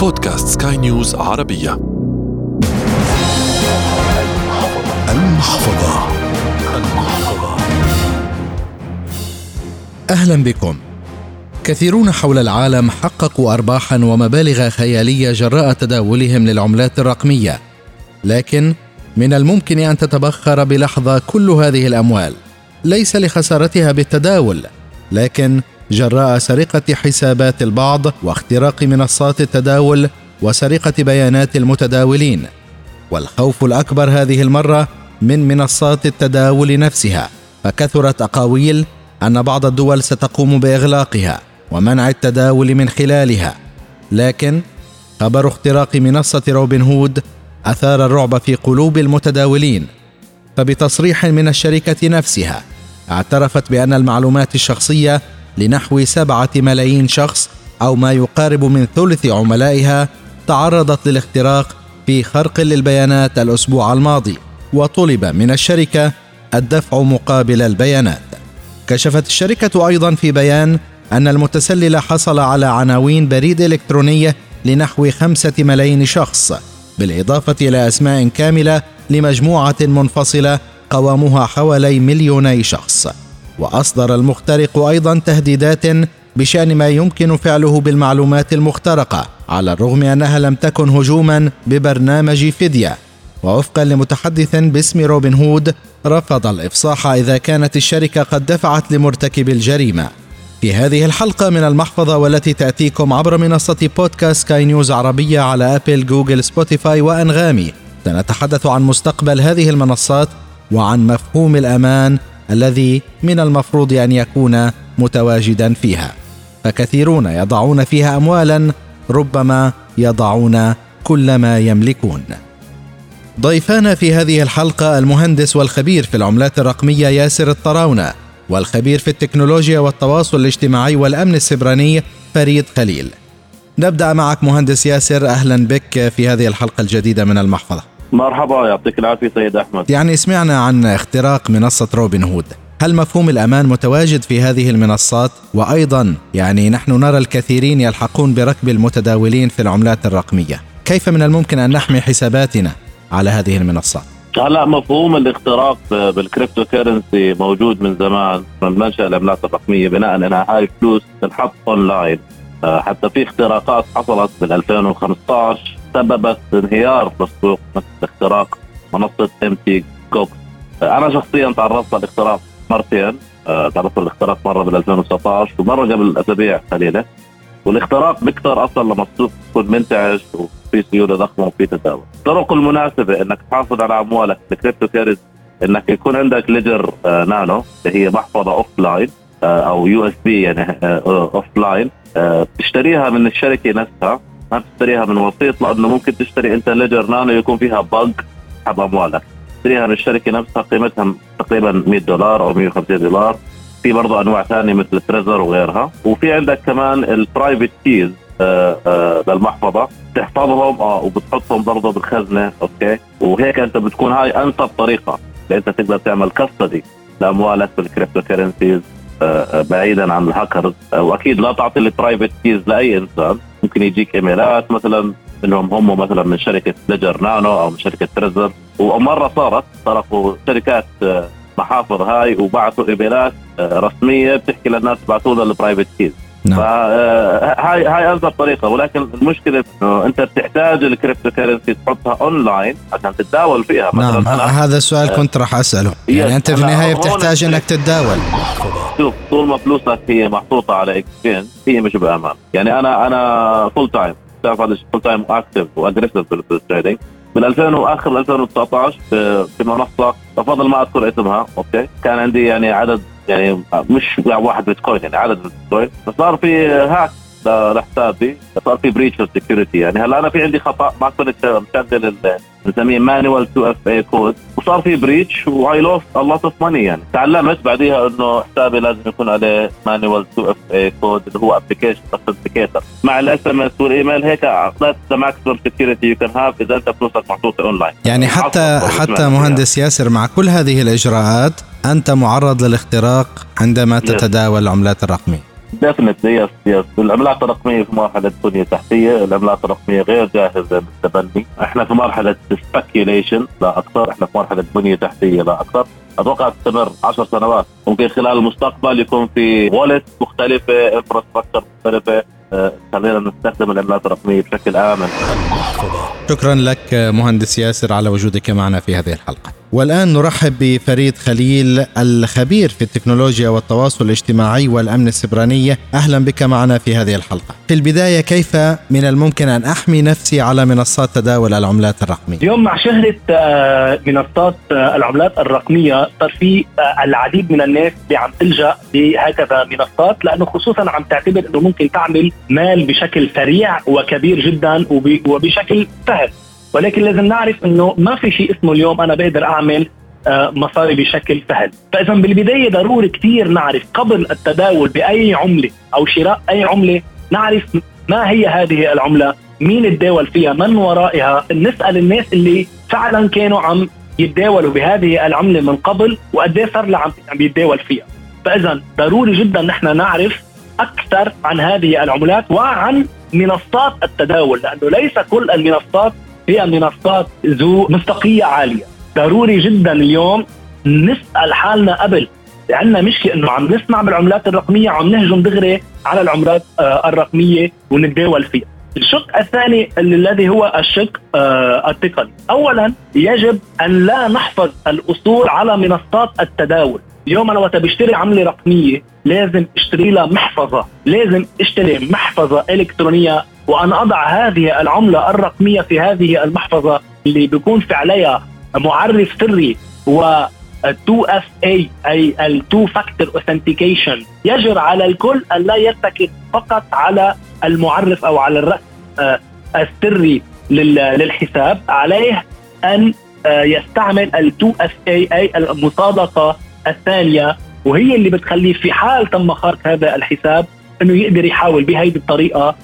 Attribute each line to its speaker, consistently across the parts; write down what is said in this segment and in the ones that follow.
Speaker 1: بودكاست سكاي نيوز عربية.
Speaker 2: المحفظة. المحفظة. أهلا بكم. كثيرون حول العالم حققوا أرباحا ومبالغ خيالية جراء تداولهم للعملات الرقمية. لكن من الممكن أن تتبخر بلحظة كل هذه الأموال. ليس لخسارتها بالتداول لكن جراء سرقة حسابات البعض واختراق منصات التداول وسرقة بيانات المتداولين. والخوف الأكبر هذه المرة من منصات التداول نفسها. فكثرت أقاويل أن بعض الدول ستقوم بإغلاقها ومنع التداول من خلالها. لكن خبر اختراق منصة روبن هود أثار الرعب في قلوب المتداولين. فبتصريح من الشركة نفسها اعترفت بأن المعلومات الشخصية لنحو سبعة ملايين شخص أو ما يقارب من ثلث عملائها تعرضت للاختراق في خرق للبيانات الأسبوع الماضي وطلب من الشركة الدفع مقابل البيانات. كشفت الشركة أيضا في بيان أن المتسلل حصل على عناوين بريد إلكترونية لنحو خمسة ملايين شخص بالإضافة إلى أسماء كاملة لمجموعة منفصلة قوامها حوالي مليوني شخص. وأصدر المخترق أيضا تهديدات بشأن ما يمكن فعله بالمعلومات المخترقة على الرغم أنها لم تكن هجوما ببرنامج فديه ووفقا لمتحدث باسم روبن هود رفض الإفصاح إذا كانت الشركة قد دفعت لمرتكب الجريمة. في هذه الحلقة من المحفظة والتي تأتيكم عبر منصة بودكاست سكاي نيوز عربية على آبل جوجل سبوتيفاي وأنغامي. سنتحدث عن مستقبل هذه المنصات وعن مفهوم الأمان الذي من المفروض أن يكون متواجدا فيها. فكثيرون يضعون فيها اموالا ربما يضعون كل ما يملكون. ضيفانا في هذه الحلقة المهندس والخبير في العملات الرقمية ياسر الطراونة والخبير في التكنولوجيا والتواصل الاجتماعي والأمن السبراني فريد خليل. نبدأ معك مهندس ياسر أهلا بك في هذه الحلقة الجديدة من المحفظة.
Speaker 3: مرحبا يعطيك العافية سيد أحمد.
Speaker 2: يعني سمعنا عن اختراق منصة روبن هود. هل مفهوم الأمان متواجد في هذه المنصات؟ وأيضا يعني نحن نرى الكثيرين يلحقون بركب المتداولين في العملات الرقمية. كيف من الممكن أن نحمي حساباتنا على هذه المنصات؟
Speaker 3: هلا مفهوم الاختراق بال cryptocurrency موجود من زمان من منشأ العملات الرقمية بناء انها هاي فلوس تنحط اونلاين آه، حتى في اختراقات حصلت بال 2015 سببت انهيار بالسوق مثل اختراق منصة Mt. Gox أنا شخصيا تعرضت للاختراق مرتين. آه، تعرضت للاختراق مرة بال 2019 ومرة قبل اسابيع قليله والاختراق بيكثر أصلا لما السوق يكون منتعش وفي سيولة ضخمة وفي تداول. الطرق المناسبة إنك تحافظ على أموالك ال crypto currencies إنك يكون عندك Ledger آه نانو اللي هي محفظة offline آه أو USB يعني offline آه تشتريها من الشركة نفسها. ما تشتريها من وسيط لأنه ممكن تشتري أنت Ledger Nano يكون فيها bug تسحب أموالك. تشتريها من الشركة نفسها قيمتها تقريبا 100 دولار أو 150 دولار. في برضه أنواع ثانية مثل Trezor وغيرها. وفي عندك كمان ال private keys آه، آه، للمحفظة. تحفظهم آه وبتحطهم برضه بالخزنة أوكي؟ وهيك أنت بتكون هاي أنسب طريقة لانت تقدر تعمل custody لأموالك بال cryptocurrencies آه، بعيدا عن الهاكرز وأكيد لا تعطي ال private keys لأي إنسان. ممكن يجيك إيميلات مثلا إنهم هم مثلا من شركة Ledger Nano أو من شركة Trezor ومرة صارت سرقوا شركات آه، محافظ هاي وبعثوا إيميلات آه، رسمية بتحكي للناس ابعثوا لنا ال private keys نعم. فهاي هاي انسب طريقة ولكن المشكلة إنه أنت بتحتاج ال cryptocurrency تحطها اونلاين عشان تتداول فيها
Speaker 2: نعم هذا السؤال كنت راح أسأله. يعني أنت في النهاية بتحتاج إنك تتداول.
Speaker 3: شوف طول ما فلوسك هي محطوطة على exchange هي مش بأمان. يعني أنا أنا full time بتعرف هذا full time active و aggressive بال trading بال 2000 وآخر 2019 في منصة بفضل ما أذكر اسمها أوكي؟ كان عندي يعني عدد يعني مش واحد بيتكوين يعني عدد بيتكوين فصار في hack لحسابي صار في breach security يعني هلا أنا في عندي خطأ ما كنت مشغل بنسميه manual 2FA code وصار في breach and I lost a lot of money يعني. تعلمت بعديها إنه حسابي لازم يكون عليه manual 2FA code اللي هو application authenticator مع ال SMS والإيميل هيك أعطيت the maximum security you can have إذا أنت فلوسك محطوطة اونلاين
Speaker 2: يعني حتى حتى مهندس ياسر مع كل هذه الإجراءات أنت معرض للاختراق عندما تتداول العملات الرقمية.
Speaker 3: definitely yes yes العملات الرقمية في مرحلة بنيه تحتيه، العملات الرقمية غير جاهزة للتبني، إحنا في مرحلة speculation لا أكثر، إحنا في مرحلة بنية تحتية لا أكثر، أتوقع تستمر 10 سنوات، ممكن خلال المستقبل يكون في wallet مختلفة، infrastructure مختلفة، آه، خلينا نستخدم العملات الرقمية بشكل آمن.
Speaker 2: شكرا لك مهندس ياسر على وجودك معنا في هذه الحلقة. والآن نرحب بفريد خليل الخبير في التكنولوجيا والتواصل الاجتماعي والأمن السبراني. أهلا بك معنا في هذه الحلقة. في البداية كيف من الممكن أن أحمي نفسي على منصات تداول العملات الرقمية؟
Speaker 4: اليوم مع شهرة آه، منصات آه، العملات الرقمية صار في آه، العديد من الناس عم تلجأ لهكذا منصات لأنه خصوصا عم تعتبر أنه ممكن تعمل مال بشكل سريع وكبير جدا وبشكل سهل ولكن لازم نعرف إنه ما في شيء اسمه اليوم أنا بقدر أعمل آه، مصاري بشكل سهل. فاذا بالبداية ضروري كثير نعرف قبل التداول بأي عملة أو شراء أي عملة نعرف ما هي هذه العملة مين تداول فيها من ورائها نسأل الناس اللي فعلا كانوا عم يتداولوا بهذه العملة من قبل وقد إيه صار عم يتداول فيها. فاذا ضروري جدا نحن نعرف أكثر عن هذه العملات وعن منصات التداول لأنه ليس كل المنصات هي منصات ذو مصداقية عالية. ضروري جدا اليوم نسأل حالنا قبل. عندنا مشكلة إنه عم نسمع بالعملات الرقمية عم نهجم دغري على العملات آه الرقمية ونتداول فيها الشق الثاني الذي هو الشق آه التقني. اولا يجب أن لا نحفظ الأصول على منصات التداول. اليوم أنا وقت بشتري عملة رقمية لازم اشتري لها محفظة. لازم اشتري محفظة إلكترونية وأن أضع هذه العملة الرقمية في هذه المحفظة اللي بيكون في عليها معرف سري و 2FA أي ال 2 factor authentication يجر على الكل أن لا يتكل فقط على المعرف أو على الرقم آه، السري للحساب. عليه أن آه، يستعمل ال 2FA أي المصادقة الثانية وهي اللي بتخليه في حال تم خرق هذا الحساب إنه يقدر يحاول بهذه الطريقة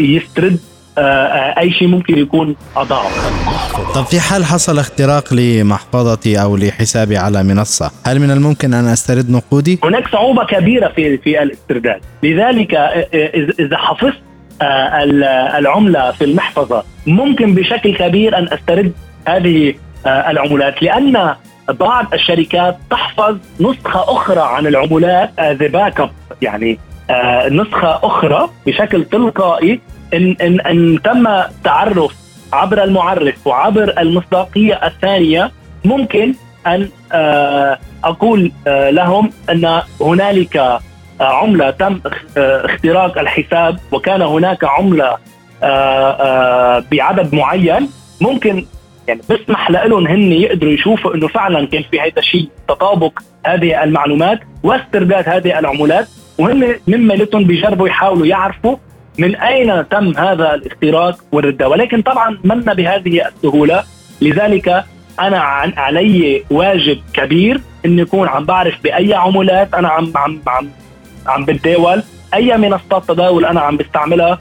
Speaker 4: يسترد آه، آه، أي شيء ممكن يكون اضاعه
Speaker 2: طب في حال حصل اختراق لمحفظتي أو لحسابي على منصة هل من الممكن أن أسترد نقودي؟
Speaker 4: هناك صعوبة كبيرة في في الاسترداد. لذلك آه، إذا حفظت العملة في المحفظة ممكن بشكل كبير أن أسترد هذه العملات لأن بعض الشركات تحفظ نسخة أخرى عن العملات the backup يعني نسخة أخرى بشكل تلقائي ان ان إن تم تعرف عبر المعرف وعبر المصداقية الثانية ممكن أن آه، أقول آه، لهم أن هنالك آه، عملة تم اختراق الحساب وكان هناك عملة بعدد معين. ممكن يعني بسمح لهم هن يقدروا يشوفوا إنه فعلا كان في هذا الشيء تطابق هذه المعلومات واسترداد هذه العملات. وهن مما لتهم بيجربوا يحاولوا يعرفوا من أين تم هذا الاختراق والردة. ولكن طبعا من بهذه السهولة؟ لذلك أنا عن علي واجب كبير اني اكون عم بعرف بأي عملات أنا عم عم عم عم بتداول أي منصات تداول أنا عم بستعملها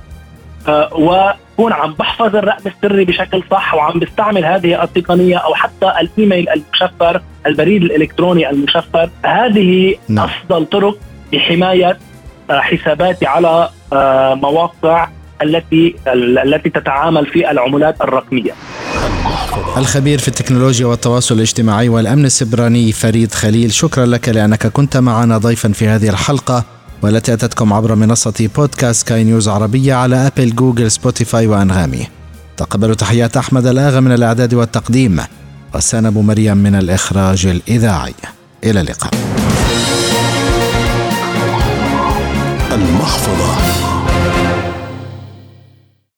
Speaker 4: أه وكون عم بحفظ الرقم السري بشكل صح وعم بستعمل هذه التقنية أو حتى الإيميل المشفر البريد الإلكتروني المشفر. هذه نعم. أفضل طرق لحمايه آه، حساباتي على آه، مواقع التي التي تتعامل في العملات الرقمية.
Speaker 2: الخبير في التكنولوجيا والتواصل الاجتماعي والأمن السبراني فريد خليل شكرا لك لأنك كنت معنا ضيفا في هذه الحلقة والتي أتتكم عبر منصة بودكاست سكاي نيوز عربية على أبل جوجل سبوتيفاي وأنغامي. تقبلوا تحيات أحمد الآغا من الإعداد والتقديم غسان أبو مريم من الإخراج الإذاعي. إلى اللقاء. المحفظة.